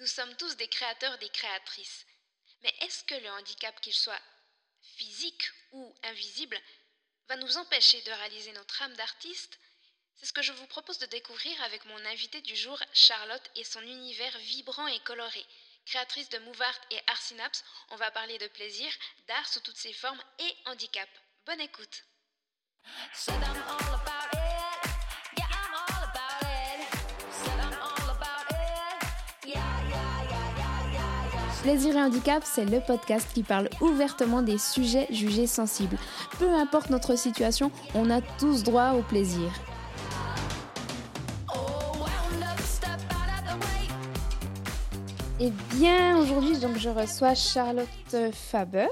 Nous sommes tous des créateurs, des créatrices. Mais est-ce que le handicap, qu'il soit physique ou invisible, va nous empêcher de réaliser notre âme d'artiste? C'est ce que je vous propose de découvrir avec mon invité du jour, Charlotte, et son univers vibrant et coloré. Créatrice de Move Art et Art Synapse, on va parler de plaisir, d'art sous toutes ses formes et handicap. Bonne écoute Plaisir et handicap, c'est le podcast qui parle ouvertement des sujets jugés sensibles. Peu importe notre situation, on a tous droit au plaisir. Et bien, aujourd'hui, je reçois Charlotte Faber.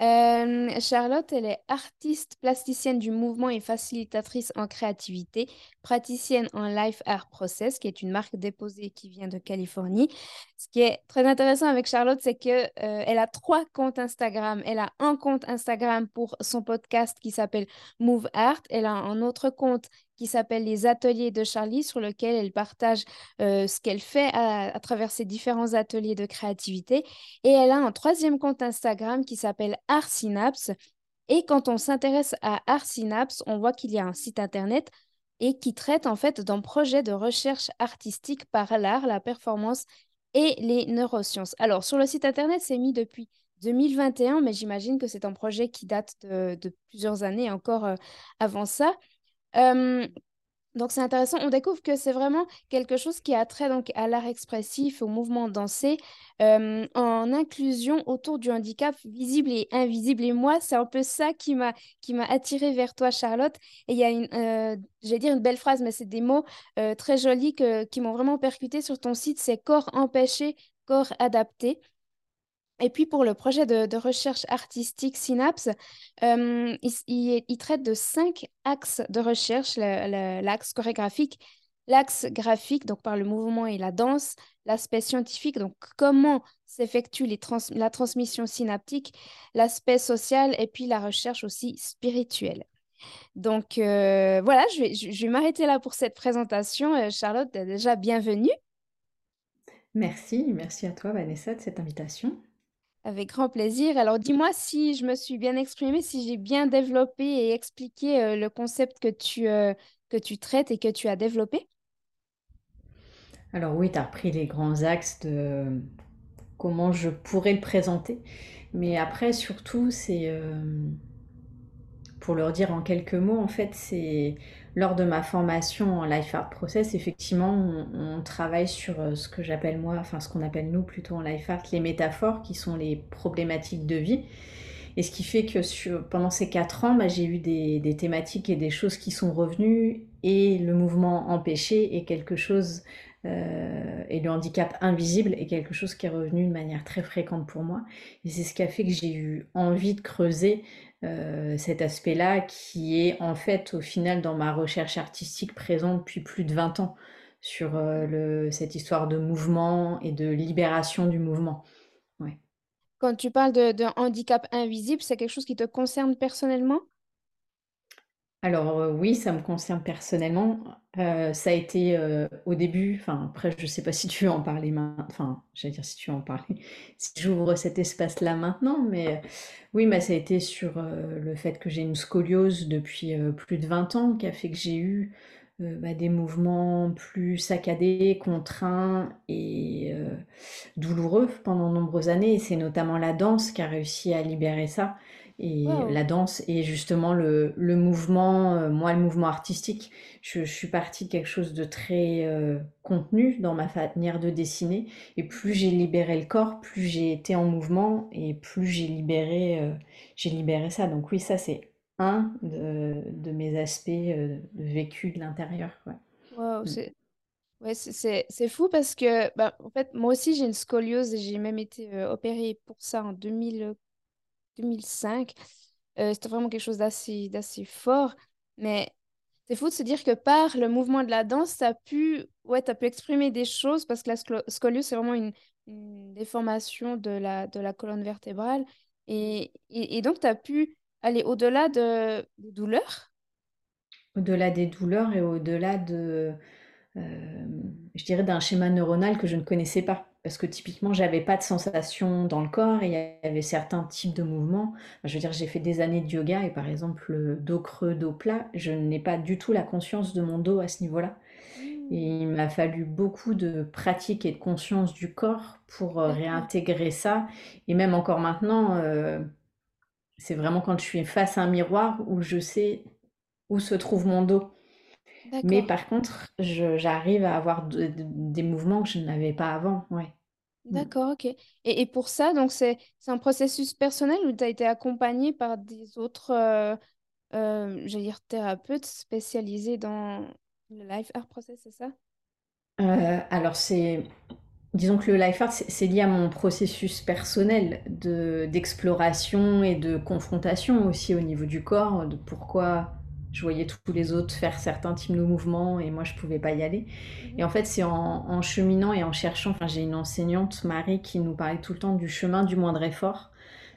Euh, Charlotte, elle est artiste plasticienne du mouvement et facilitatrice en créativité, praticienne en Life Art Process, qui est une marque déposée qui vient de Californie. Ce qui est très intéressant avec Charlotte, c'est que euh, elle a trois comptes Instagram. Elle a un compte Instagram pour son podcast qui s'appelle Move Art. Elle a un autre compte qui s'appelle Les Ateliers de Charlie, sur lequel elle partage euh, ce qu'elle fait à, travers ses différents ateliers de créativité. Et elle a un troisième compte Instagram qui s'appelle Art Synapse. Et quand on s'intéresse à Art Synapse, on voit qu'il y a un site internet et qui traite en fait d'un projet de recherche artistique par l'art, la performance et les neurosciences. Alors, sur le site internet, c'est mis depuis 2021, mais j'imagine que c'est un projet qui date de, plusieurs années encore euh, avant ça donc c'est intéressant, on découvre que c'est vraiment quelque chose qui a trait donc à l'art expressif, au mouvement dansé, en inclusion autour du handicap visible et invisible. Et moi, c'est un peu ça qui m'a qui m'a attiré vers toi, Charlotte. Et il y a une, euh, dire une belle phrase, mais c'est des mots très jolis qui m'ont vraiment percuté sur ton site. C'est corps empêché, corps adapté. Et puis pour le projet de, recherche artistique Synapse, euh, il, traite de cinq axes de recherche, l'axe chorégraphique, l'axe graphique, donc par le mouvement et la danse, l'aspect scientifique, donc comment s'effectue la transmission synaptique, l'aspect social et puis la recherche aussi spirituelle. Donc euh, voilà, je vais, m'arrêter là pour cette présentation. Euh, Charlotte, déjà bienvenue. Merci, merci à toi Vanessa de cette invitation. Avec grand plaisir. Alors, dis-moi si je me suis bien exprimée, si j'ai bien développé et expliqué euh, le concept que tu, euh, que tu traites et que tu as développé. Alors oui, tu as repris les grands axes de comment je pourrais le présenter. Mais après, surtout, c'est, euh, pour leur dire en quelques mots, en fait, c'est lors de ma formation en Life Art Process, effectivement, on, travaille sur euh, ce que j'appelle moi, enfin ce qu'on appelle nous plutôt en Life Art, les métaphores qui sont les problématiques de vie. Et ce qui fait que pendant ces quatre ans, bah, j'ai eu des, thématiques et des choses qui sont revenues et le mouvement empêché est quelque chose, euh, et le handicap invisible est quelque chose qui est revenu de manière très fréquente pour moi. Et c'est ce qui a fait que j'ai eu envie de creuser euh, cet aspect-là qui est en fait au final dans ma recherche artistique présente depuis plus de 20 ans sur euh, cette histoire de mouvement et de libération du mouvement. Quand tu parles de handicap invisible, c'est quelque chose qui te concerne personnellement? Alors oui, ça me concerne personnellement. Ça a été au début, enfin après je ne sais pas si tu veux en parler maintenant, enfin j'allais dire si tu veux en parler, si j'ouvre cet espace-là maintenant, mais oui, mais ça a été sur le fait que j'ai une scoliose depuis plus de 20 ans, qui a fait que j'ai eu bah, des mouvements plus saccadés, contraints et douloureux pendant de nombreuses années. Et c'est notamment la danse qui a réussi à libérer ça et la danse et justement le, le mouvement, euh, moi le mouvement artistique, je, je, suis partie de quelque chose de très euh, contenu dans ma manière de dessiner et plus j'ai libéré le corps, plus j'ai été en mouvement et plus j'ai libéré, euh, j'ai libéré ça. Donc oui, ça c'est un de, de, mes aspects de vécu de l'intérieur. Ouais. Wow, mm. c'est... Ouais, c'est fou parce que, bah, en fait, moi aussi, j'ai une scoliose et j'ai même été opérée pour ça en 2000, 2005. Euh, c'était vraiment quelque chose d'assez, d'assez fort. Mais c'est fou de se dire que par le mouvement de la danse, tu as pu, ouais, pu exprimer des choses parce que la scoliose, c'est vraiment une, déformation de la, de la colonne vertébrale. Et, et, donc, tu as pu aller au-delà de, des douleurs? Au-delà des douleurs et au-delà de je dirais, d'un schéma neuronal que je ne connaissais pas. Parce que typiquement, j'avais pas de sensation dans le corps et il y avait certains types de mouvements. Je veux dire, j'ai fait des années de yoga et par exemple, le dos creux, dos plat, je n'ai pas du tout la conscience de mon dos à ce niveau-là. Et Hmm, il m'a fallu beaucoup de pratique et de conscience du corps pour euh, réintégrer ça. Et même encore maintenant, euh, c'est vraiment quand je suis face à un miroir où je sais où se trouve mon dos. Mais d'accord, par contre, je- j'arrive à avoir de- de- des mouvements que je n'avais pas avant. Ouais. Mm. d'accord, ok. Et, et pour ça, donc c'est c'est un processus personnel où tu as été accompagné par des autres, euh, euh, j'allais dire, thérapeutes spécialisés dans le life art process, c'est ça? Euh, alors c'est, disons que le life art, c'est c'est lié à mon processus personnel de d'exploration et de confrontation aussi au niveau du corps, de pourquoi je voyais tous les autres faire certains types de mouvements et moi je pouvais pas y aller. Et en fait, c'est en, cheminant et en cherchant, enfin j'ai une enseignante, Marie, qui nous parlait tout le temps du chemin du moindre effort,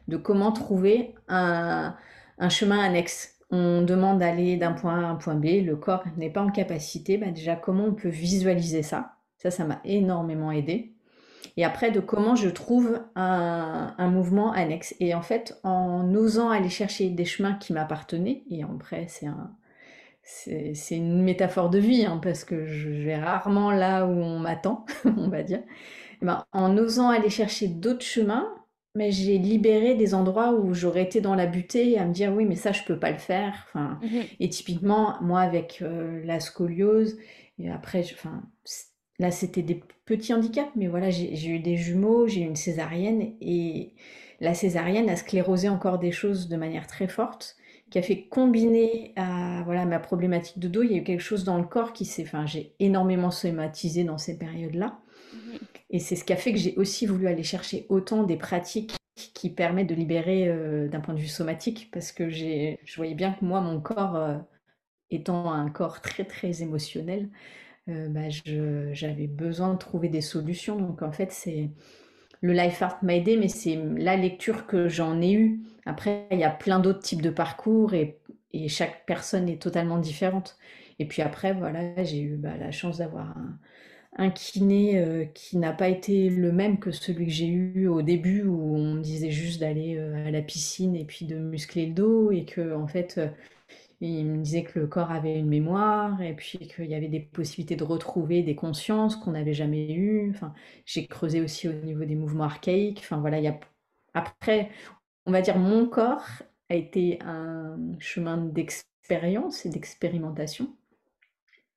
de comment trouver un, un chemin annexe. On demande d'aller d'un point A à un point B, le corps n'est pas en capacité, bah déjà comment on peut visualiser ça? Ça, ça m'a énormément aidé. Et après, de comment je trouve un, un mouvement annexe. Et en fait, en osant aller chercher des chemins qui m'appartenaient, et après, c'est un, c'est, une métaphore de vie, hein, parce que je vais rarement là où on m'attend, on va dire. Eh ben, en osant aller chercher d'autres chemins, mais j'ai libéré des endroits où j'aurais été dans la butée à me dire oui, mais ça, je peux pas le faire. Enfin, Mhm. et typiquement, moi, avec euh, la scoliose, et après, je- enfin, là, c'était des petits handicaps, mais voilà, j'ai eu des jumeaux, j'ai eu une césarienne, et la césarienne a sclérosé encore des choses de manière très forte, qui a fait combiner à voilà ma problématique de dos, il y a eu quelque chose dans le corps qui s'est, enfin, j'ai énormément somatisé dans ces périodes-là. Et c'est ce qui a fait que j'ai aussi voulu aller chercher autant des pratiques qui permettent de libérer euh, d'un point de vue somatique, parce que j'ai, je voyais bien que moi, mon corps, euh, étant un corps très très émotionnel, euh, bah, j'avais besoin de trouver des solutions. Donc en fait, c'est le life art m'a aidé, mais c'est la lecture que j'en ai eue. Après, il y a plein d'autres types de parcours et, et chaque personne est totalement différente. Et puis après, voilà, j'ai eu bah, la chance d'avoir un, un kiné euh, qui n'a pas été le même que celui que j'ai eu au début où on me disait juste d'aller euh, à la piscine et puis de muscler le dos et que en fait euh, il me disait que le corps avait une mémoire et puis qu'il y avait des possibilités de retrouver des consciences qu'on n'avait jamais eues. Enfin, j'ai creusé aussi au niveau des mouvements archaïques. Enfin voilà, après on va dire mon corps a été un chemin d'expérience et d'expérimentation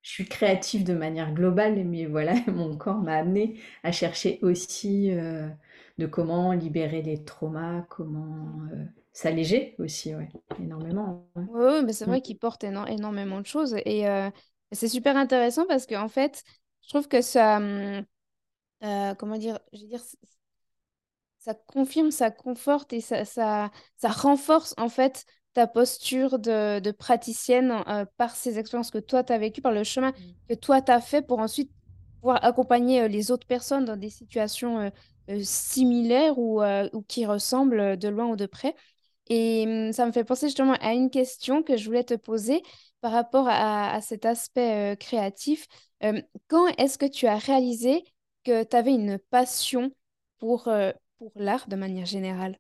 je suis créative de manière globale, mais voilà, mon corps m'a amené à chercher aussi euh, de comment libérer les traumas, comment euh, s'alléger aussi, ouais, énormément. ouais. Ouais, mais c'est Mm. vrai qu'il porte éno- énormément de choses. Et euh, c'est super intéressant parce qu'en fait, je trouve que ça, hum, euh, comment dire, je veux dire, ça confirme, ça conforte et ça, ça, ça renforce en fait ta posture de, de praticienne euh, par ces expériences que toi, tu as vécues, par le chemin que toi, tu as fait pour ensuite pouvoir accompagner les autres personnes dans des situations similaires ou, ou qui ressemblent de loin ou de près. Et hum, ça me fait penser justement à une question que je voulais te poser par rapport à, cet aspect créatif. Quand est-ce que tu as réalisé que tu avais une passion pour, pour l'art de manière générale?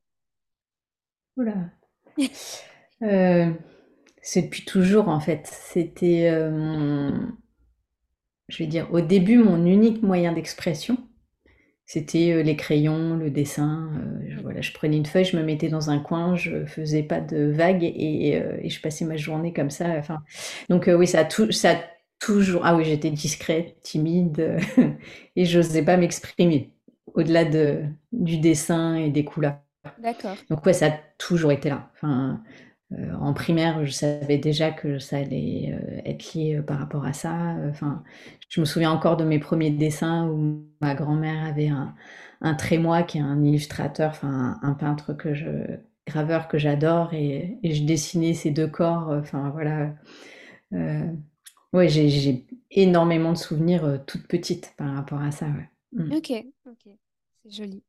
C'est depuis toujours en fait. C'était, je vais dire, au début mon unique moyen d'expression. C'était euh, les crayons, le dessin. euh, je, Mm. voilà, je prenais une feuille, je me mettais dans un coin, je faisais pas de vagues et, euh, et je passais ma journée comme ça. Enfin, donc euh, oui, ça a, tout, ça a toujours. Ah oui, j'étais discrète, timide et j'osais pas m'exprimer au-delà de, du dessin et des couleurs. D'accord. Donc ouais, ça a toujours été là. Enfin, en primaire, je savais déjà que ça allait euh, être lié euh, par rapport à ça. Enfin, je me souviens encore de mes premiers dessins où ma grand-mère avait un, un qui est un illustrateur, enfin un, peintre que je, graveur que j'adore et, je dessinais ces deux corps. euh, Enfin voilà. Euh, ouais, j'ai énormément de souvenirs euh, toute petite par rapport à ça. Ouais. Mm. Ok, c'est joli.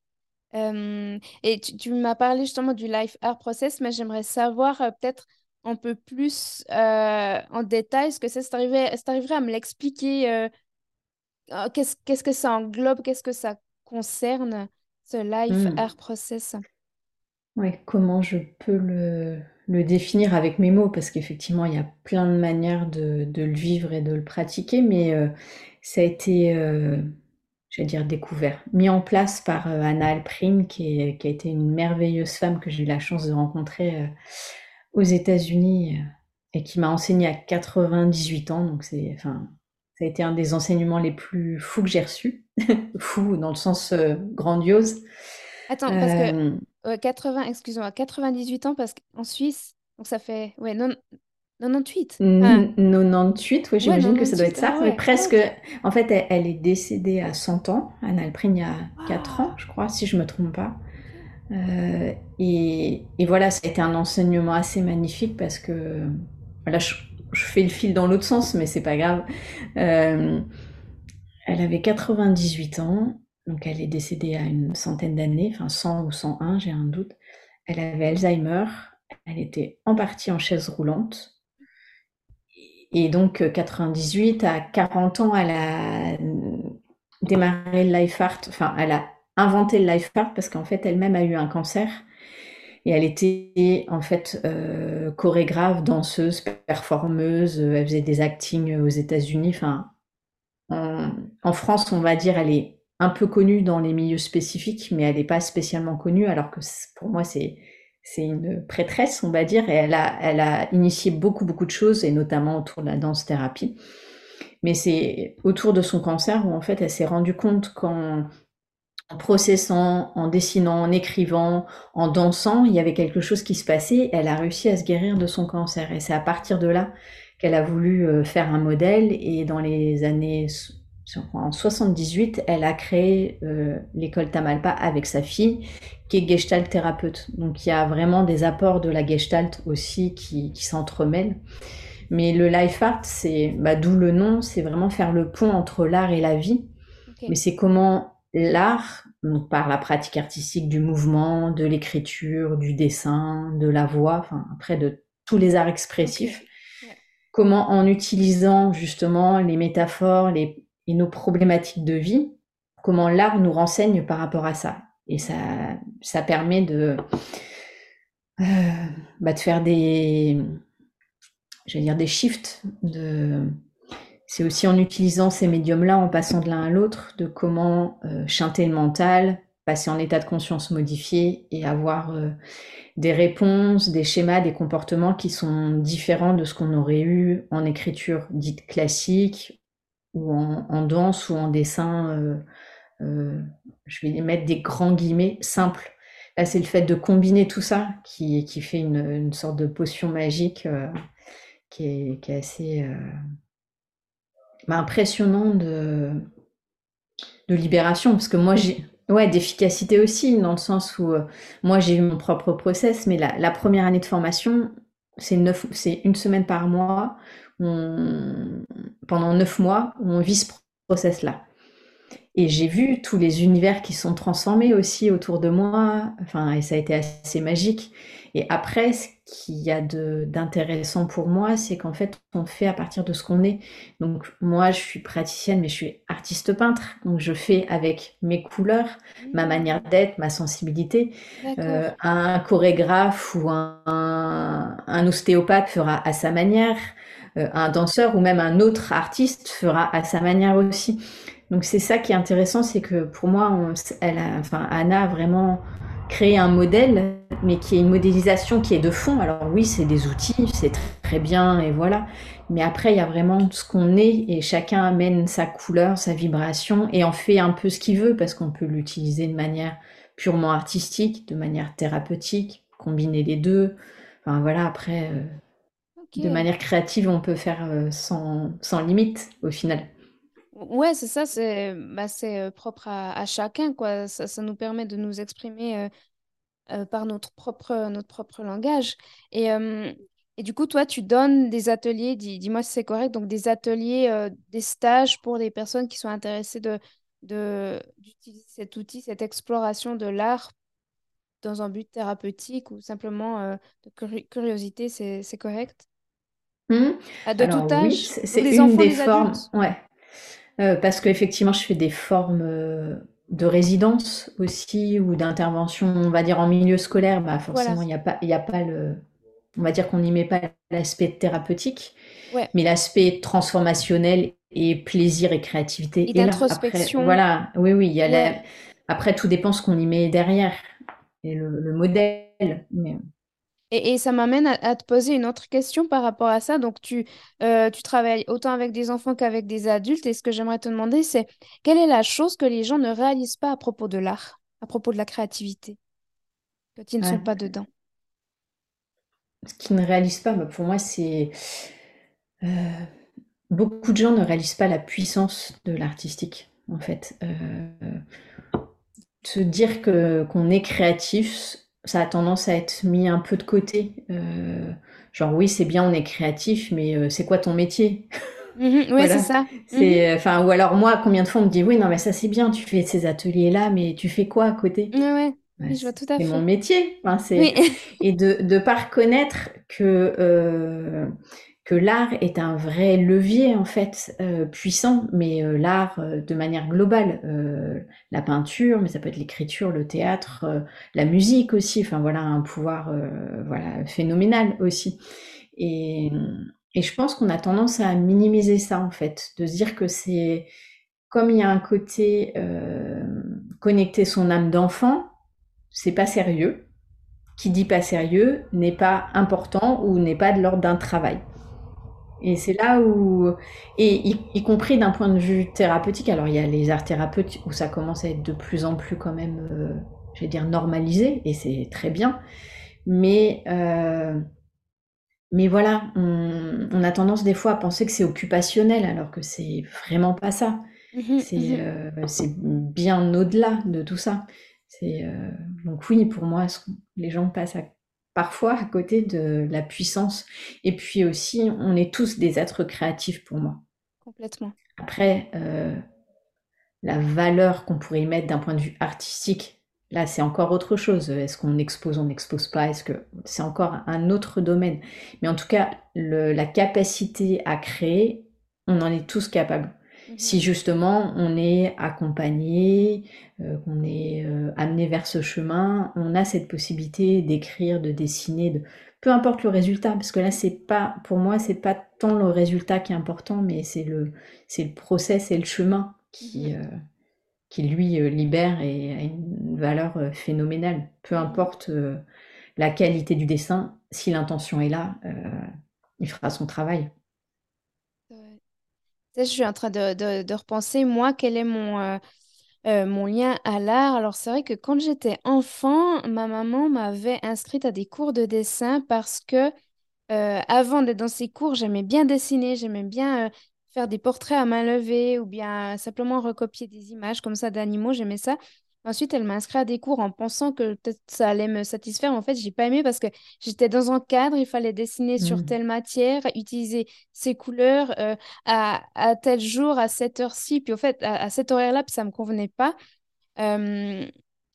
Euh, et tu, tu m'as parlé justement du life art process, mais j'aimerais savoir euh, peut-être un peu plus euh, en détail ce que c'est. Si si t'arriverais à me l'expliquer qu'est-ce, qu'est-ce que ça englobe, qu'est-ce que ça concerne, ce life Hmm. art process? Ouais, comment je peux le, le définir avec mes mots? Parce qu'effectivement, il y a plein de manières de, de le vivre et de le pratiquer, mais ça a été, euh, j'allais dire, découvert, mis en place par euh, Anna Alprin, qui, est- qui a été une merveilleuse femme que j'ai eu la chance de rencontrer euh, aux États-Unis euh, et qui m'a enseigné à 98 ans. Donc, c'est, enfin, ça a été un des enseignements les plus fous que j'ai reçus. Fou dans le sens grandiose. Attends, parce que euh, 80, excuse-moi, 98 ans, parce qu'en Suisse, donc ça fait, ouais, non, 98. Enfin, N- 98, oui, ouais, j'imagine que ça doit 98, être ça. ah ouais, ah presque. En fait, elle, elle est décédée à 100 ans. Anne Alprin, il y a 4 ans, Ah, je crois, si je me trompe pas. Euh, et, et voilà, ça a été un enseignement assez magnifique parce que là, je, je fais le fil dans l'autre sens, mais c'est pas grave. Euh, elle avait 98 ans, donc elle est décédée à une centaine d'années, enfin 100 ou 101, j'ai un doute. Elle avait Alzheimer, elle était en partie en chaise roulante. Et donc, euh, 98 à 40 ans, elle a euh, démarré le life art, enfin, elle a inventé le life art parce qu'en fait, elle-même a eu un cancer. Et elle était en fait euh, chorégraphe, danseuse, performeuse, euh, elle faisait des actings aux États-Unis. Enfin, en, France, on va dire, elle est un peu connue dans les milieux spécifiques, mais elle n'est pas spécialement connue, alors que pour moi, c'est c'est une prêtresse, on va dire, et elle a, initié beaucoup, beaucoup de choses, et notamment autour de la danse-thérapie. Mais c'est autour de son cancer où en fait elle s'est rendue compte qu'en en processant, en dessinant, en écrivant, en dansant, il y avait quelque chose qui se passait. Elle a réussi à se guérir de son cancer. Et c'est à partir de là qu'elle a voulu euh, faire un modèle. Et dans les années en 78, elle a créé euh, l'école Tamalpa avec sa fille, qui est gestalt thérapeute. Donc il y a vraiment des apports de la gestalt aussi qui, qui s'entremêlent. Mais le life art, c'est bah, d'où le nom, c'est vraiment faire le pont entre l'art et la vie. Ok, Mais c'est comment l'art, donc par la pratique artistique du mouvement, de l'écriture, du dessin, de la voix, enfin après de tous les arts expressifs, comment en utilisant justement les métaphores les, et nos problématiques de vie, comment l'art nous renseigne par rapport à ça. Et ça, ça permet de, euh, bah, de faire des, dire des shifts de c'est aussi en utilisant ces médiums-là, en passant de l'un à l'autre, de comment euh, chanter le mental, passer en état de conscience modifié et avoir euh, des réponses, des schémas, des comportements qui sont différents de ce qu'on aurait eu en écriture dite classique ou en, danse ou en dessin, euh, euh, je vais mettre des grands guillemets, simples. Là, c'est le fait de combiner tout ça qui, qui fait une, une sorte de potion magique euh, qui, est, qui est assez bah, impressionnant de, de libération. Parce que moi, j'ai. Ouais, d'efficacité aussi, dans le sens où moi j'ai eu mon propre process, mais la, la première année de formation, c'est neuf, c'est une semaine par mois, on- pendant neuf mois, on vit ce process-là. Et j'ai vu tous les univers qui sont transformés aussi autour de moi, enfin, et ça a été assez magique. Et après, ce qu'il y a d'intéressant pour moi, c'est qu'en fait, on fait à partir de ce qu'on est. Donc, moi, je suis praticienne, mais je suis artiste peintre. Donc, je fais avec mes couleurs, ma manière Hmm, d'être, ma sensibilité. Euh, un chorégraphe ou un ostéopathe fera à sa manière. Euh, un danseur ou même un autre artiste fera à sa manière aussi. Donc c'est ça qui est intéressant, c'est que pour moi, on- elle enfin, Anna a vraiment créé un modèle, mais qui est une modélisation qui est de fond. Alors oui, c'est des outils, c'est tr- très bien, et voilà. Mais après, il y a vraiment ce qu'on est, et chacun amène sa couleur, sa vibration, et en fait un peu ce qu'il veut, parce qu'on peut l'utiliser de manière purement artistique, de manière thérapeutique, combiner les deux. Enfin voilà, après, de manière créative, on peut faire euh, sans, sans limite au final. Ouais, c'est ça, c'est bah, c'est euh, propre à, à chacun, quoi. Ça, ça nous permet de nous exprimer euh, par notre propre, notre propre langage. Et, euh, et du coup, toi, tu donnes des ateliers, dis, dis-moi si c'est correct, donc des ateliers, euh, des stages pour des personnes qui sont intéressées de, de, d'utiliser cet outil, cette exploration de l'art dans un but thérapeutique ou simplement de curi- curiosité, c'est correct? Ah, de tout Alors oui, âge? c'est Donc c'est une enfants, des formes. Ouais. Euh, parce qu'effectivement, je fais des formes euh, de résidence aussi ou d'intervention, on va dire en milieu scolaire. Bah forcément, il n'y a pas, a pas le, on va dire qu'on n'y met pas l'aspect thérapeutique, mais l'aspect transformationnel et plaisir et créativité. Et d'introspection. Voilà, oui, oui. Il y a Après, tout dépend ce qu'on y met derrière et le, modèle. Mais... Et, ça m'amène à, te poser une autre question par rapport à ça. Donc, tu, euh, tu travailles autant avec des enfants qu'avec des adultes. Et ce que j'aimerais te demander, c'est quelle est la chose que les gens ne réalisent pas à propos de l'art, à propos de la créativité, quand ils ne sont pas dedans? Ce qu'ils ne réalisent pas, bah, pour moi, c'est... Euh, beaucoup de gens ne réalisent pas la puissance de l'artistique, en fait. Euh, se dire que qu'on est créatif, ça a tendance à être mis un peu de côté. Euh, genre oui, c'est bien, on est créatif, mais euh, c'est quoi ton métier? Mmh Oui, c'est ça. C'est, mmh enfin, ou alors moi, combien de fois on me dit oui, non, mais ça c'est bien, tu fais ces ateliers-là, mais tu fais quoi à côté? Ouais, je vois tout à fait. C'est mon métier. Enfin. Et de ne pas reconnaître que euh, que l'art est un vrai levier en fait euh, puissant, mais euh, l'art euh, de manière globale, la peinture, mais ça peut être l'écriture, le théâtre, la musique aussi. Enfin voilà, un pouvoir voilà phénoménal aussi. Et, et je pense qu'on a tendance à minimiser ça en fait, de se dire que c'est comme il y a un côté connecter son âme d'enfant, c'est pas sérieux. Qui dit pas sérieux n'est pas important ou n'est pas de l'ordre d'un travail. Et c'est là où, et y, compris d'un point de vue thérapeutique, alors il y a les arts thérapeutes où ça commence à être de plus en plus quand même, euh, je vais dire, normalisé, et c'est très bien. Mais, euh, mais voilà, on, a tendance des fois à penser que c'est occupationnel, alors que c'est vraiment pas ça. Mmh mmh euh, c'est bien au-delà de tout ça. donc oui, pour moi, les gens passent à parfois à côté de la puissance. Et puis aussi, on est tous des êtres créatifs pour moi. Complètement. Après, euh, la valeur qu'on pourrait y mettre d'un point de vue artistique, là, c'est encore autre chose. Est-ce qu'on expose, on n'expose pas? Est-ce que c'est encore un autre domaine? Mais en tout cas, la capacité à créer, on en est tous capables. Si justement on est accompagné, euh, qu'on est euh, amené vers ce chemin, on a cette possibilité d'écrire, de dessiner, de peu importe le résultat, parce que là c'est pas, pour moi c'est pas tant le résultat qui est important, mais c'est le c'est le process et le chemin qui mmh. euh, qui lui libère et a une valeur phénoménale. Peu importe la qualité du dessin, si l'intention est là, il fera son travail je suis en train de, repenser, moi, quel est mon, euh, euh, mon lien à l'art. Alors, c'est vrai que quand j'étais enfant, ma maman m'avait inscrite à des cours de dessin parce que euh, avant d'être dans ces cours, j'aimais bien dessiner, j'aimais bien faire des portraits à main levée ou bien simplement recopier des images comme ça d'animaux, j'aimais ça. Ensuite, elle m'a inscrit à des cours en pensant que peut-être ça allait me satisfaire. En fait, j'ai pas aimé parce que j'étais dans un cadre, il fallait dessiner sur mmh. telle matière, utiliser ces couleurs euh, à, tel jour, à cette heure-ci. Puis au fait, à, cet horaire-là, ça me convenait pas.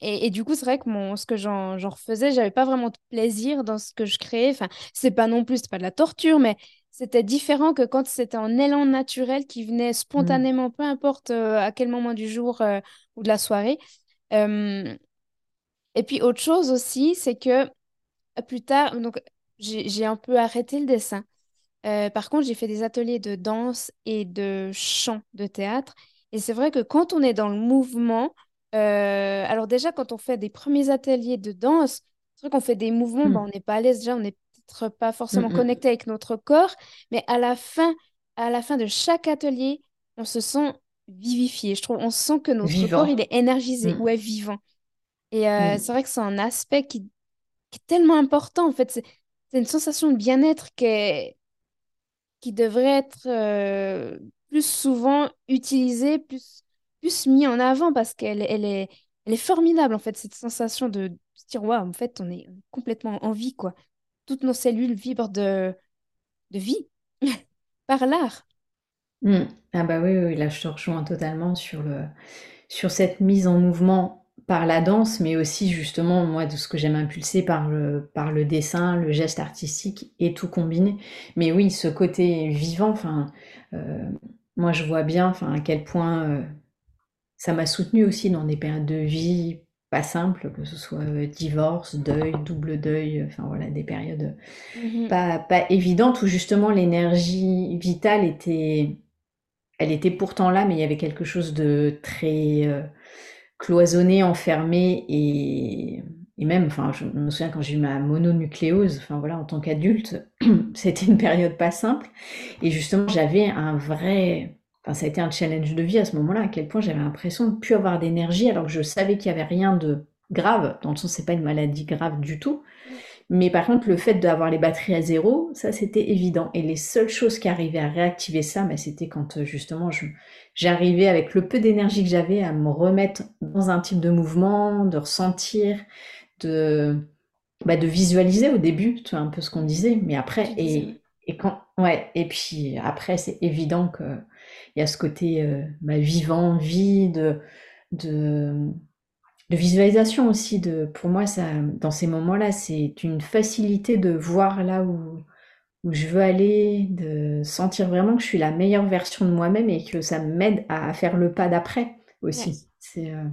et, du coup, c'est vrai que mon, ce que j'en refaisais, j'avais pas vraiment de plaisir dans ce que je créais. Enfin, c'est pas non plus, c'est pas de la torture, mais c'était différent que quand c'était un élan naturel qui venait mmh. spontanément, peu importe euh, à quel moment du jour euh, ou de la soirée. Euh, et puis autre chose aussi, c'est que euh, plus tard, donc j'ai un peu arrêté le dessin. Euh, par contre, j'ai fait des ateliers de danse et de chant, de théâtre. Et c'est vrai que quand on est dans le mouvement, alors déjà quand on fait des premiers ateliers de danse, c'est vrai qu'on fait des mouvements, bah, on n'est pas à l'aise déjà, on n'est peut-être pas forcément connecté avec notre corps, mais à la fin, à la fin de chaque atelier, on se sent vivifié. Je trouve, on sent que notre corps, il est énergisé, mm. ou est vivant. Et euh, mm. c'est vrai que c'est un aspect qui, est tellement important. En fait, c'est une sensation de bien-être qui, qui devrait être euh, plus souvent utilisée, plus, plus mis en avant parce qu'elle elle est, elle est formidable, en fait, cette sensation de se dire, waouh, en fait, on est complètement en vie, quoi. Toutes nos cellules vibrent de, de vie par l'art. Mmh. Ah bah oui, oui, là je te rejoins totalement sur le sur cette mise en mouvement par la danse, mais aussi justement moi de ce que j'aime impulser par le par le dessin, le geste artistique et tout combiné. Mais oui, ce côté vivant, enfin, euh, moi, je vois bien, enfin, à quel point euh, ça m'a soutenue aussi dans des périodes de vie pas simples, que ce soit euh, divorce, deuil, double deuil, enfin voilà, des périodes Mhm. pas, pas évidentes où justement l'énergie vitale était, elle était pourtant là, mais il y avait quelque chose de très euh, cloisonné, enfermé et, et même, enfin, je me souviens quand j'ai eu ma mononucléose, enfin voilà, en tant qu'adulte, c'était une période pas simple. Et justement, j'avais un vrai, enfin, ça a été un challenge de vie à ce moment-là, à quel point j'avais l'impression de ne plus avoir d'énergie, alors que je savais qu'il n'y avait rien de grave, dans le sens, c'est pas une maladie grave du tout. Mais par contre, le fait d'avoir les batteries à zéro, ça c'était évident. Et les seules choses qui arrivaient à réactiver ça, bah, c'était quand euh, justement j'arrivais avec le peu d'énergie que j'avais à me remettre dans un type de mouvement, de ressentir, de, bah, de visualiser au début, tu vois, un peu ce qu'on disait. Mais après, et, et quand, ouais, et puis après, c'est évident que il y a ce côté euh, bah, vivant, vie, de, de, de visualisation aussi. De, pour moi, ça, dans ces moments-là, c'est une facilité de voir là où, où je veux aller, de sentir vraiment que je suis la meilleure version de moi-même et que ça m'aide à faire le pas d'après aussi. C'est, euh,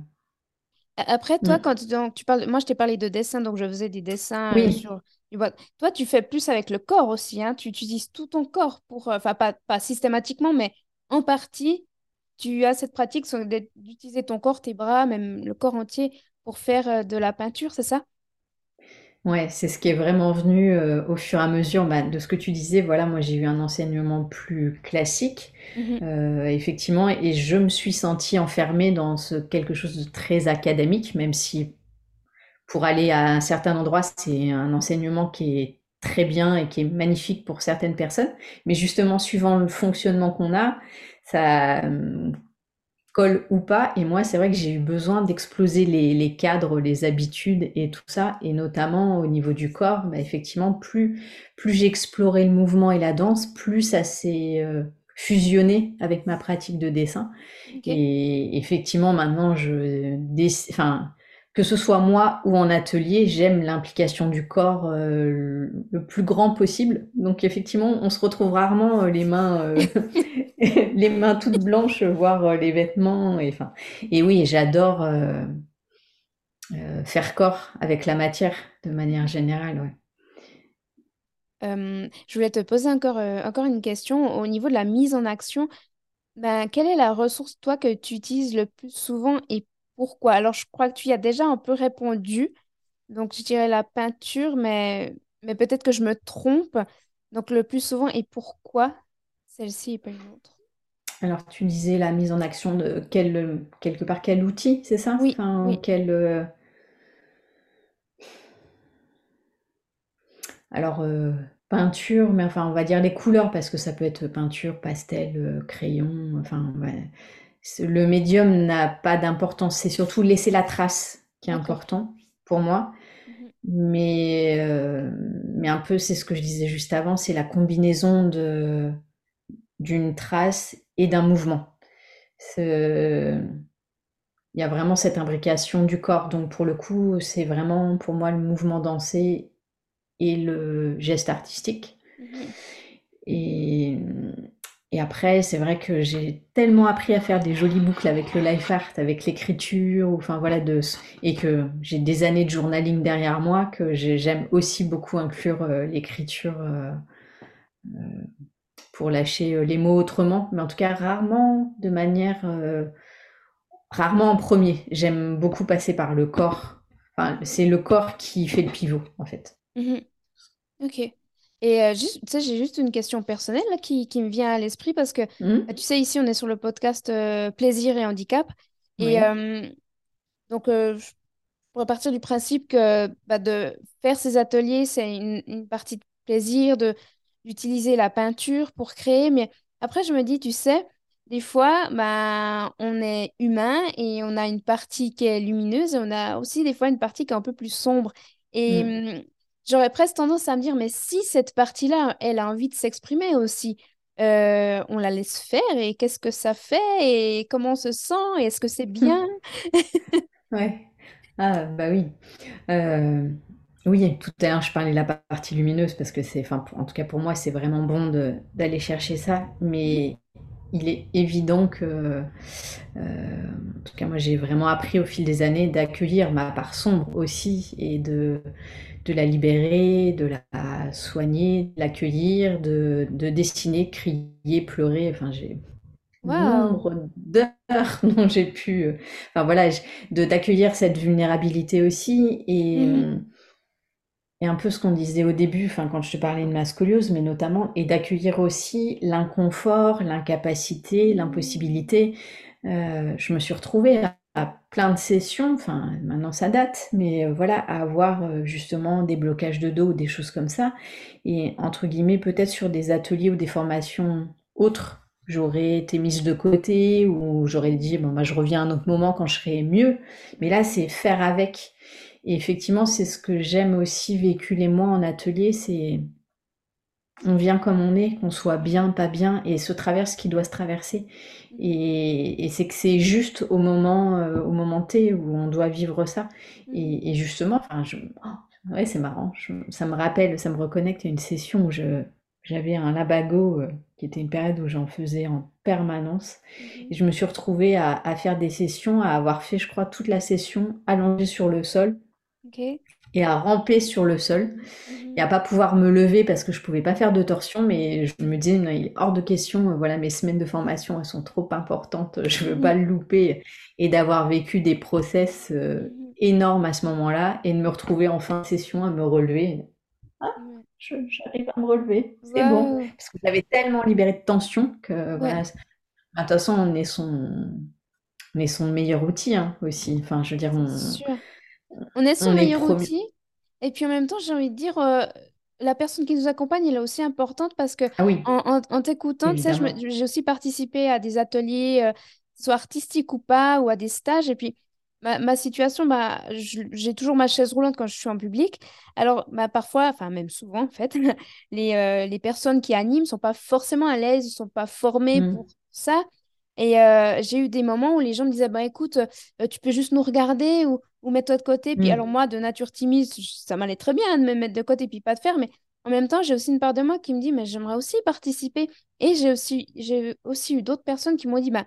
Après, toi, quand tu- donc, tu parles, moi, je t'ai parlé de dessin, donc je faisais des dessins euh, Oui, sur. Toi, tu fais plus avec le corps aussi, hein. Tu utilises tout ton corps pour, euh, enfin, pas, pas systématiquement, mais en partie, tu as cette pratique d'utiliser ton corps, tes bras, même le corps entier, pour faire euh, de la peinture, c'est ça? Ouais, c'est ce qui est vraiment venu euh, au fur et à mesure bah, de ce que tu disais. Voilà, moi j'ai eu un enseignement plus classique, Mhm. euh, effectivement, et je me suis sentie enfermée dans ce quelque chose de très académique, même si pour aller à un certain endroit, c'est un enseignement qui est très bien et qui est magnifique pour certaines personnes. Mais justement, suivant le fonctionnement qu'on a, ça, euh, colle ou pas. Et moi, c'est vrai que j'ai eu besoin d'exploser les, les cadres, les habitudes et tout ça. Et notamment au niveau du corps, bah, effectivement, plus, plus j'ai exploré le mouvement et la danse, plus ça s'est euh, fusionné avec ma pratique de dessin. Et effectivement, maintenant, je, enfin, que ce soit moi ou en atelier, j'aime l'implication du corps euh, le plus grand possible. Donc effectivement, on se retrouve rarement euh, les mains, euh, les mains toutes blanches, voire les vêtements. Et, et oui, j'adore faire corps avec la matière de manière générale. Je voulais te poser encore, encore une question au niveau de la mise en action. Ben, quelle est la ressource, toi, que tu utilises le plus souvent et pourquoi? Alors, je crois que tu y as déjà un peu répondu. Donc, je dirais la peinture, mais, mais peut-être que je me trompe. Donc, le plus souvent et pourquoi celle-ci et pas une autre? Alors, tu disais la mise en action de quel, quelque part quel outil, c'est ça? Oui, Enfin, oui, quel, euh, Alors, euh, peinture, mais enfin, on va dire les couleurs, parce que ça peut être peinture, pastel, euh, crayon, enfin, ouais. Le médium n'a pas d'importance, c'est surtout laisser la trace qui est important pour moi. Mhm. Mais, euh, mais un peu, c'est ce que je disais juste avant, c'est la combinaison de, d'une trace et d'un mouvement. Il y a vraiment cette imbrication du corps. Donc, pour le coup, c'est vraiment pour moi le mouvement dansé et le geste artistique. Mhm. Et, et après, c'est vrai que j'ai tellement appris à faire des jolies boucles avec le life art, avec l'écriture, enfin voilà, et que j'ai des années de journaling derrière moi, que j'ai- j'aime aussi beaucoup inclure euh, l'écriture euh, pour lâcher euh, les mots autrement, mais en tout cas rarement de manière, euh, rarement en premier. J'aime beaucoup passer par le corps. Enfin, c'est le corps qui fait le pivot, en fait. Mhm. Ok. Et euh, juste, tu sais, j'ai juste une question personnelle là, qui, qui me vient à l'esprit parce que, Hmm? bah, tu sais, ici, on est sur le podcast euh, Plaisir et Handicap. Et euh, donc, je pourrais partir du principe que bah, de faire ces ateliers, c'est une, une partie de plaisir, de, d'utiliser la peinture pour créer. Mais après, je me dis, tu sais, des fois, bah, on est humain et on a une partie qui est lumineuse et on a aussi des fois une partie qui est un peu plus sombre. Et Hmm. J'aurais presque tendance à me dire, mais si cette partie-là, elle a envie de s'exprimer aussi, euh, on la laisse faire et qu'est-ce que ça fait et comment on se sent et est-ce que c'est bien? Ouais. Ah, bah oui. Euh, oui, tout à l'heure, je parlais de la partie lumineuse parce que c'est, enfin, en tout cas pour moi, c'est vraiment bon d'aller chercher ça. Mais il est évident que, euh, en tout cas moi j'ai vraiment appris au fil des années d'accueillir ma part sombre aussi et de, de la libérer, de la soigner, de l'accueillir, de, de dessiner, crier, pleurer. Enfin, j'ai nombre d'heures dont j'ai pu, euh, enfin voilà, de d'accueillir cette vulnérabilité aussi et, mmh et un peu ce qu'on disait au début, enfin quand je te parlais de ma scoliose, mais notamment, et d'accueillir aussi l'inconfort, l'incapacité, l'impossibilité. Euh, je me suis retrouvée à, plein de sessions, enfin maintenant ça date, mais euh, voilà, à avoir euh, justement des blocages de dos ou des choses comme ça. Et entre guillemets, peut-être sur des ateliers ou des formations autres, j'aurais été mise de côté ou j'aurais dit, bon, bah, je reviens à un autre moment quand je serai mieux. Mais là, c'est faire avec. Et effectivement, c'est ce que j'aime aussi véhiculer moi en atelier, c'est on vient comme on est, qu'on soit bien, pas bien, et se traverse ce qui doit se traverser. Et, c'est que c'est juste au moment, euh, au moment T où on doit vivre ça. Et, justement, enfin, oh, ouais, c'est marrant. ça me rappelle, ça me reconnecte à une session où j'avais un labago euh, qui était une période où j'en faisais en permanence. Et je me suis retrouvée à, à, faire des sessions, à avoir fait, je crois, toute la session allongée sur le sol et à ramper sur le sol mhm. et à pas pouvoir me lever parce que je pouvais pas faire de torsion mais je me disais il est hors de question voilà mes semaines de formation elles sont trop importantes je veux pas le louper et d'avoir vécu des process euh, mhm. énormes à ce moment-là et de me retrouver en fin de session à me relever. Ah, j'arrive à me relever. C'est bon parce que j'avais tellement libéré de tension que voilà de toute façon on est son on est son meilleur outil hein, aussi. Enfin je veux dire on, on est son meilleur outil. Et puis en même temps, j'ai envie de dire, euh, la personne qui nous accompagne, elle est aussi importante parce que ah oui, en, t'écoutant, tu sais, j'ai aussi participé à des ateliers, euh, soit artistiques ou pas, ou à des stages. Et puis ma, situation, bah, j'ai toujours ma chaise roulante quand je suis en public. Alors bah, parfois, enfin même souvent en fait, les, euh, les personnes qui animent sont pas forcément à l'aise, ne sont pas formées mmh. pour ça. Et euh, j'ai eu des moments où les gens me disaient, bah, écoute, tu peux juste nous regarder ou, ou mets-toi de côté. Puis mm. alors moi, de nature timide, ça m'allait très bien de me mettre de côté puis pas de faire. Mais en même temps, j'ai aussi une part de moi qui me dit, mais j'aimerais aussi participer. Et j'ai aussi, j'ai aussi eu d'autres personnes qui m'ont dit, bah,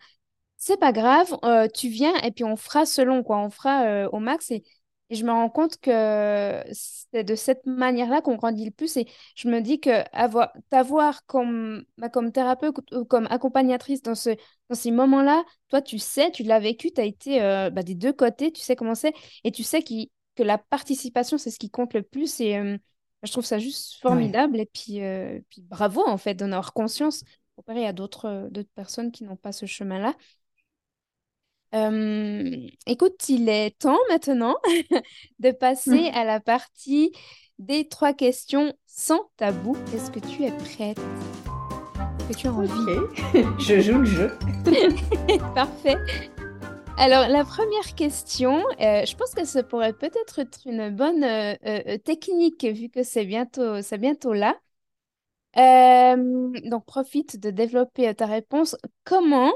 c'est pas grave, euh, tu viens et puis on fera selon, quoi. On fera au max. Et, et je me rends compte que c'est de cette manière-là qu'on grandit le plus. Et je me dis que avoir, t'avoir comme, bah, comme thérapeute ou comme accompagnatrice dans, ce, dans ces moments-là, toi, tu sais, tu l'as vécu, tu as été euh, bah, des deux côtés, tu sais comment c'est. Et tu sais que la participation, c'est ce qui compte le plus. Et euh, je trouve ça juste formidable. Et puis, euh, puis bravo, en fait, d'en avoir conscience comparé à d'autres personnes qui n'ont pas ce chemin-là. Euh, écoute, il est temps maintenant de passer à la partie des trois questions sans tabou. Est-ce que tu es prête? Est-ce que tu as envie? Je joue le jeu. Parfait. Alors, la première question, euh, je pense que ça pourrait peut-être être une bonne euh, technique vu que c'est bientôt, c'est bientôt là. donc, profite de développer ta réponse. Comment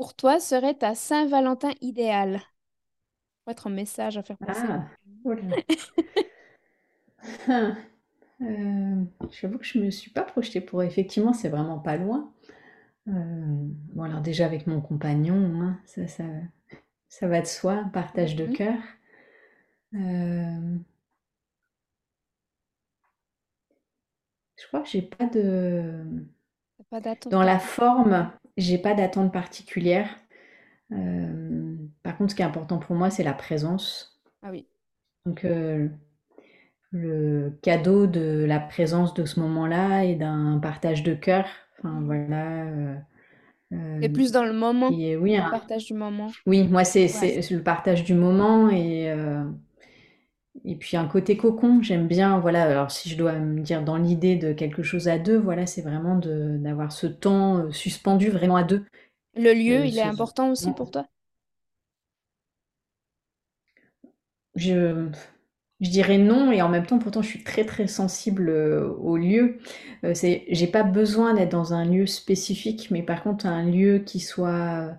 pour toi serait ta Saint-Valentin idéal? Pour être un message à faire passer. Ah, euh, J'avoue que je ne me suis pas projetée pour. Effectivement, c'est vraiment pas loin. Euh, bon, alors déjà avec mon compagnon, hein, ça, ça, ça, va de soi, partage de mhm. cœur. Euh, je crois que j'ai pas de. Pas Dans la forme, j'ai pas d'attente particulière. Euh, par contre, ce qui est important pour moi, c'est la présence. Ah oui. Donc, euh, le cadeau de la présence de ce moment-là et d'un partage de cœur. Enfin, voilà. Euh, et plus dans le moment. oui, le partage du moment. Oui, moi, c'est le partage du moment et. Et puis un côté cocon, j'aime bien, voilà, alors si je dois me dire dans l'idée de quelque chose à deux, voilà, c'est vraiment d'avoir ce temps euh, suspendu vraiment à deux. Le lieu, il est important aussi pour toi? Je, je dirais non, et en même temps, pourtant, je suis très très sensible euh, au lieu. Euh, c'est, j'ai pas besoin d'être dans un lieu spécifique, mais par contre, un lieu qui soit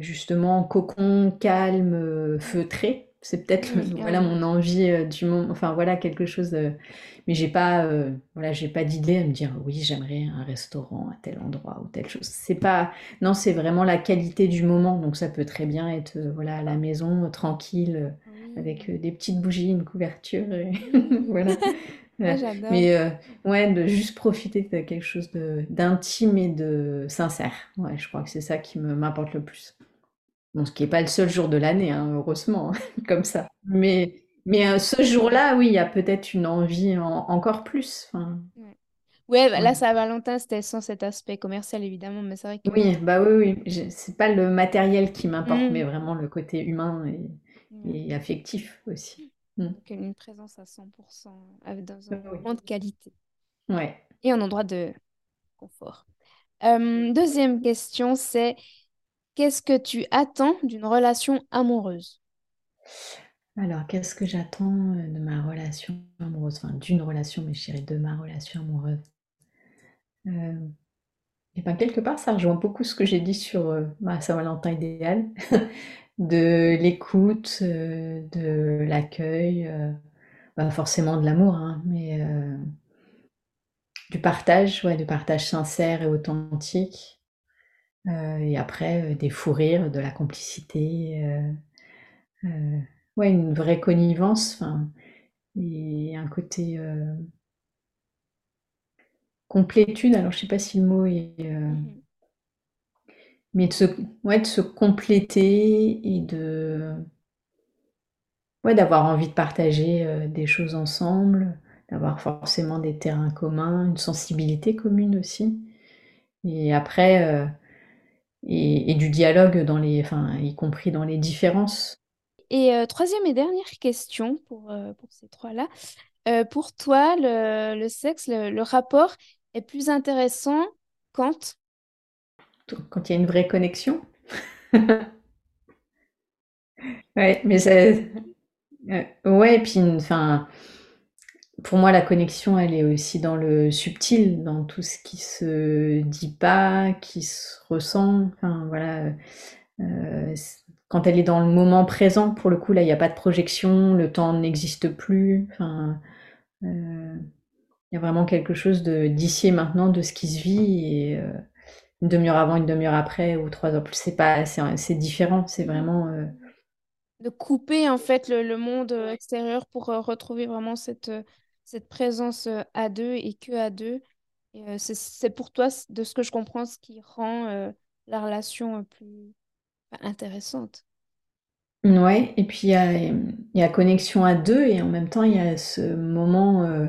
justement cocon, calme, feutré. C'est peut-être voilà mon envie du moment. Enfin voilà quelque chose. mais j'ai pas voilà j'ai pas d'idée à me dire oui j'aimerais un restaurant à tel endroit ou telle chose. C'est pas non c'est vraiment la qualité du moment. Donc ça peut très bien être voilà à la maison tranquille avec des petites bougies, une couverture voilà. mais ouais, de juste profiter de quelque chose d'intime et de sincère. Ouais, je crois que c'est ça qui m'importe le plus. Bon, ce qui n'est pas le seul jour de l'année, hein, heureusement, comme ça. Mais, mais euh, ce jour-là, oui, il y a peut-être une envie encore plus. Enfin, Ouais, bah, là, ça Valentin, c'était sans cet aspect commercial, évidemment, mais c'est vrai que... Oui, bah oui, oui. C'est pas le matériel qui m'importe, mmh. mais vraiment le côté humain et, affectif aussi. Mmh. une présence à 100% euh, dans un moment de qualité. Ouais. Et un endroit de confort. Euh, deuxième question, c'est Qu'est-ce que tu attends d'une relation amoureuse? Alors, qu'est-ce que j'attends euh, de ma relation amoureuse? Enfin, d'une relation, mais je dirais de ma relation amoureuse. Euh, et ben, quelque part, ça rejoint beaucoup ce que j'ai dit sur euh, ma Saint-Valentin idéal, de l'écoute, de l'accueil, pas forcément de l'amour, hein, mais du partage, ouais, du partage sincère et authentique. Euh, et après, euh, des fous rires, de la complicité, euh, ouais, une vraie connivence, et un côté complétude. Alors, je sais pas si le mot est, mmh mais de se, ouais, de se compléter et de, ouais, d'avoir envie de partager des choses ensemble, d'avoir forcément des terrains communs, une sensibilité commune aussi. Et après, et, du dialogue dans les, enfin, y compris dans les différences. Et euh, troisième et dernière question pour, euh, pour ces trois-là. Euh, pour toi, le, le sexe, le, rapport est plus intéressant quand? Quand il y a une vraie connexion. ouais, mais ça... ouais, et puis, enfin, pour moi, la connexion, elle est aussi dans le subtil, dans tout ce qui se dit pas, qui se ressent. Enfin, voilà. Euh, quand elle est dans le moment présent, pour le coup, là, il n'y a pas de projection, le temps n'existe plus. Enfin, euh, il y a vraiment quelque chose de d'ici et maintenant, de ce qui se vit. Euh, une demi-heure avant, une demi-heure après, ou trois heures plus, c'est pas, c'est différent. C'est vraiment de couper en fait le, monde extérieur pour retrouver vraiment cette, cette présence à deux et que à deux. Euh, c'est pour toi, de ce que je comprends, ce qui rend euh, la relation plus intéressante. Ouais, et puis il y a, y a connexion à deux et en même temps il y a ce moment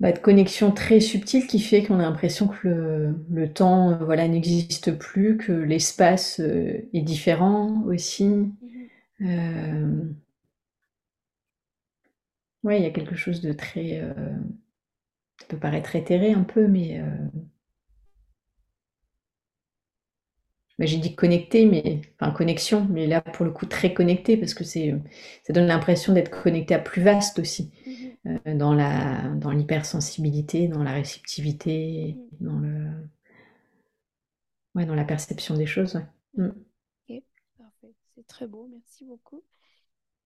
bah, de connexion très subtil qui fait qu'on a l'impression que le, temps voilà, n'existe plus, que l'espace est différent aussi. Mmh oui, il y a quelque chose de très, euh, ça peut paraître éthéré un peu, mais, euh, bah, j'ai dit connecté, mais enfin connexion, mais là pour le coup très connecté parce que c'est, ça donne l'impression d'être connecté à plus vaste aussi, mmh euh, dans la dans l'hypersensibilité, dans la réceptivité, mmh. dans le ouais, dans la perception des choses, mmh. OK, parfait. C'est très beau, merci beaucoup.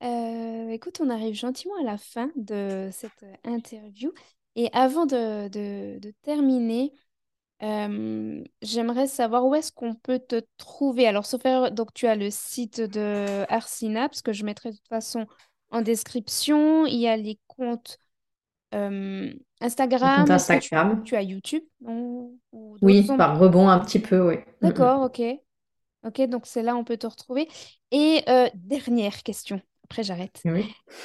Euh, écoute, on arrive gentiment à la fin de cette interview. Et avant de, de- terminer, euh, j'aimerais savoir où est-ce qu'on peut te trouver? Alors, sauf donc tu as le site de Arsynapse que je mettrai de toute façon en description. Il y a les comptes euh, Instagram. tu, Instagram. tu as YouTube Oui, par rebond un petit peu, oui. D'accord, ok. Ok, donc c'est là où on peut te retrouver. Et dernière question. Après, j'arrête.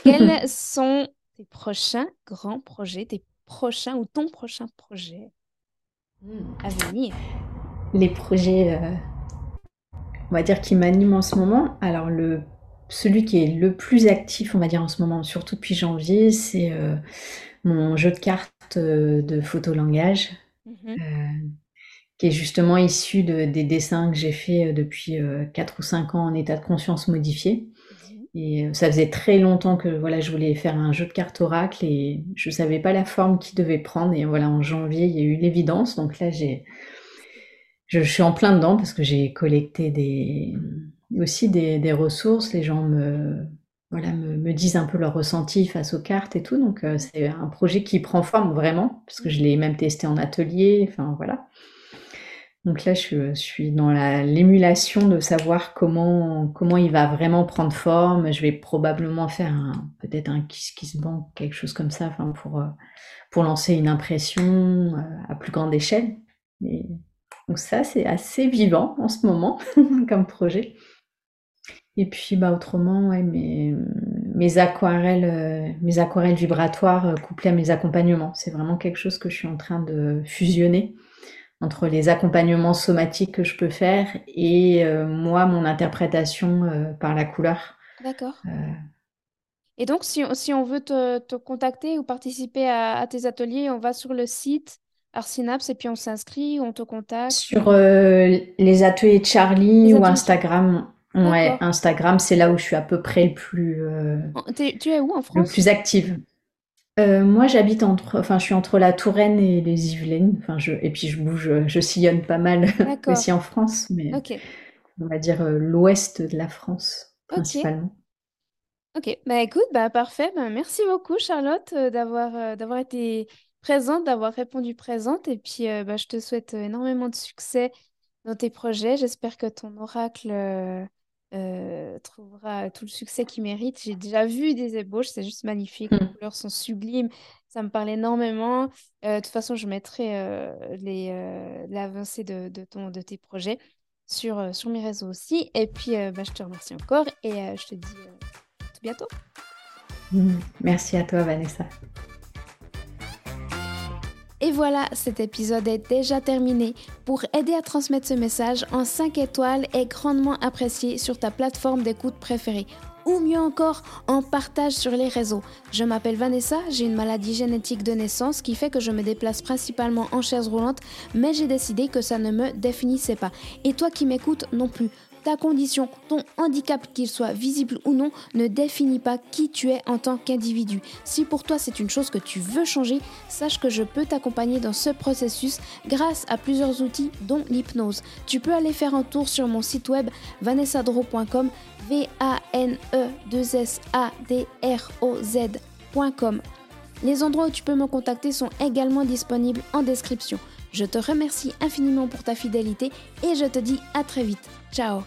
Quels sont tes prochains grands projets, tes prochains ou ton prochain projet hmm. à venir? Les projets, euh, on va dire, qui m'animent en ce moment. Alors, le, celui qui est le plus actif, on va dire, en ce moment, surtout depuis janvier, c'est euh, mon jeu de cartes euh, de photolangage. Mm-hmm. qui est justement issu de, des dessins que j'ai fait depuis 4 ou 5 ans en état de conscience modifié. Et euh, ça faisait très longtemps que voilà, je voulais faire un jeu de cartes oracle et je savais pas la forme qu'il devait prendre. Et voilà, en janvier, il y a eu l'évidence. Donc là, je, suis en plein dedans parce que j'ai collecté des, aussi des, ressources. Les gens me, disent un peu leur ressenti face aux cartes et tout. Donc, euh, c'est un projet qui prend forme vraiment, parce que je l'ai même testé en atelier. Enfin, voilà. Donc là, je, suis dans l'émulation de savoir comment, comment il va vraiment prendre forme. Je vais probablement faire peut-être un Kiss Kiss Bank, quelque chose comme ça, enfin pour, euh, pour lancer une impression euh, à plus grande échelle. donc ça, c'est assez vivant en ce moment comme projet. Et puis bah, autrement, mes, mes, aquarelles, euh, mes aquarelles vibratoires couplées à mes accompagnements, c'est vraiment quelque chose que je suis en train de fusionner entre les accompagnements somatiques que je peux faire et euh, moi, mon interprétation euh, par la couleur. D'accord. Euh. Et donc, si, si on veut te, contacter ou participer à, tes ateliers, on va sur le site Arsynapse et puis on s'inscrit, on te contacte. Sur les ateliers de Charlie ou Instagram. Ouais, Instagram, c'est là où je suis à peu près le plus. tu es où en France? Le plus active. Euh, moi, j'habite entre, enfin, je suis entre la Touraine et les Yvelines. Enfin, je, et puis je bouge, je sillonne pas mal aussi en France, mais on va dire euh, l'ouest de la France principalement. Ok, bah écoute, bah parfait. Bah, merci beaucoup, Charlotte, euh, d'avoir d'avoir été présente, d'avoir répondu présente. Et puis, bah, je te souhaite énormément de succès dans tes projets. J'espère que ton oracle euh, trouvera tout le succès qu'il mérite. J'ai déjà vu des ébauches, c'est juste magnifique. Les hmm. couleurs sont sublimes, ça me parle énormément. Euh, de toute façon, je mettrai euh, les l'avancée de, de, ton, de tes projets sur, sur mes réseaux aussi. Et puis, bah, je te remercie encore et je te dis à tout bientôt. Hmm. Merci à toi, Vanessa. Et voilà, cet épisode est déjà terminé. Pour aider à transmettre ce message en 5 étoiles est grandement apprécié sur ta plateforme d'écoute préférée ou mieux encore en partage sur les réseaux. Je m'appelle Vanessa, j'ai une maladie génétique de naissance qui fait que je me déplace principalement en chaise roulante, mais j'ai décidé que ça ne me définissait pas. Et toi qui m'écoutes non plus ta condition, ton handicap, qu'il soit visible ou non, ne définit pas qui tu es en tant qu'individu. Si pour toi c'est une chose que tu veux changer, sache que je peux t'accompagner dans ce processus grâce à plusieurs outils dont l'hypnose. Tu peux aller faire un tour sur mon site web vanessadro.com v a n e 2 s a d r o z.com. Les endroits où tu peux me contacter sont également disponibles en description. Je te remercie infiniment pour ta fidélité et je te dis à très vite. Ciao